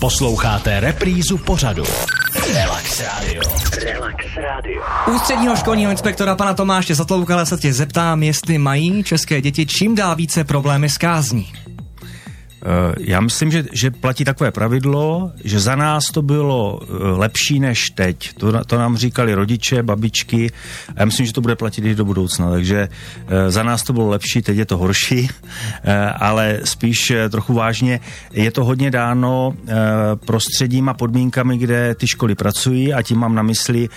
Posloucháte reprízu pořadu. Relax Radio. Relax Radio. Ústředního školního inspektora pana Tomáše Zatloukala se tě zeptám, jestli mají české děti čím dál více problémy s kázní. Eh, já myslím, že, že platí takové pravidlo, že za nás to bylo eh, lepší než teď. To, to nám říkali rodiče, babičky a já myslím, že to bude platit i do budoucna. Takže eh, za nás to bylo lepší, teď je to horší, ale spíš trochu vážně je to hodně dáno prostředím a podmínkami, kde ty školy pracují a tím mám na mysli,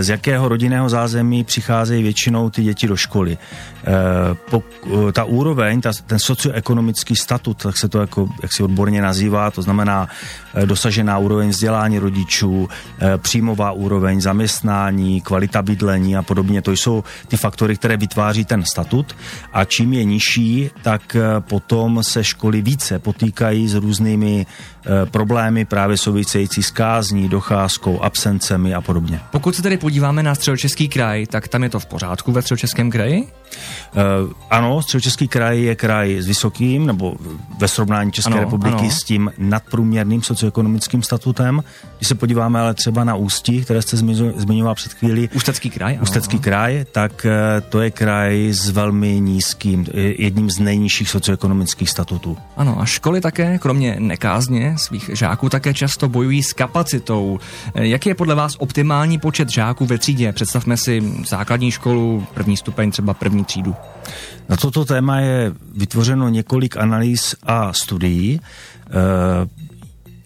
z jakého rodinného zázemí přicházejí většinou ty děti do školy. Ta úroveň, ta, ten socioekonomický statut, tak se to jako, jak si odborně nazývá, to znamená eh, dosažená úroveň vzdělání rodičů, eh, příjmová úroveň zaměstnání, kvalita bydlení a podobně. To jsou ty faktory, které vytváří ten statut a čím je nižší, tak eh, potom se školy více potýkají s různými problémy právě související s kázní, docházkou, absencemi a podobně. Pokud se tedy podíváme na středočeský kraj, tak tam je to v pořádku ve středočeském kraji? Uh, ano, středočeský kraj je kraj s vysokým, nebo ve srovnání České ano, republiky ano. s tím nadprůměrným socioekonomickým statutem. Když se podíváme ale třeba na Ústí, které jste zmiňoval před chvíli. Ústecký kraj. Ano. Ústecký kraj, tak eh, to je kraj s velmi nízkým, jedním z nejnižších socioekonomických statutů. Ano, a školy také, kromě nekázně svých žáků, také často bojují s kapacitou. Eh, jaký je podle vás optimální počet žáků ve třídě? Představme si základní školu, první stupeň, třeba první třídu. Na toto téma je vytvořeno několik analýz a studií, eh,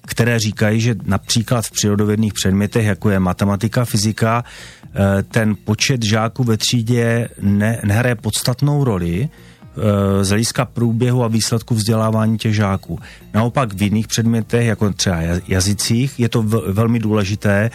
které říkají, že například v přírodovědných předmětech, jako je matematika, fyzika, eh, ten počet žáků ve třídě ne, nehraje podstatnou roli, z hlediska průběhu a výsledku vzdělávání těch žáků. Naopak v jiných předmětech, jako třeba jazycích, je to velmi důležité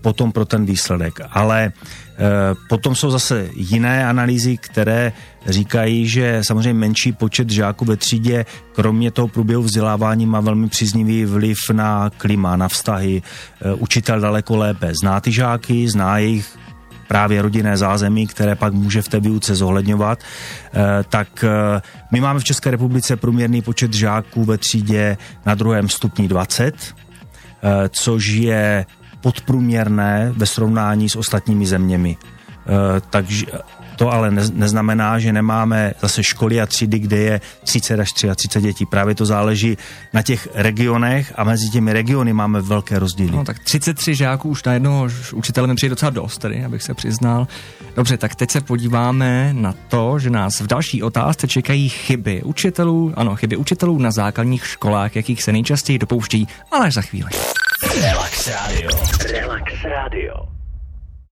potom pro ten výsledek. Ale Eh, potom jsou zase jiné analýzy, které říkají, že samozřejmě menší počet žáků ve třídě, kromě toho průběhu vzdělávání, má velmi příznivý vliv na klima, na vztahy. Eh, učitel daleko lépe zná ty žáky, zná jejich právě rodinné zázemí, které pak může v té výuce zohledňovat, eh, tak my máme v České republice průměrný počet žáků ve třídě na druhém stupni 20, což je podprůměrné ve srovnání s ostatními zeměmi. E, takže to ale ne, neznamená, že nemáme zase školy a třídy, kde je 30 až 33 dětí. Právě to záleží na těch regionech a mezi těmi regiony máme velké rozdíly. No tak 33 žáků už na jednoho učitele mi přijde docela dost, tedy, abych se přiznal. Dobře, tak teď se podíváme na to, že nás v další otázce čekají chyby učitelů, ano, chyby učitelů na základních školách, jakých se nejčastěji dopouštějí, ale až za chvíli. Relax Radio. Relax Radio.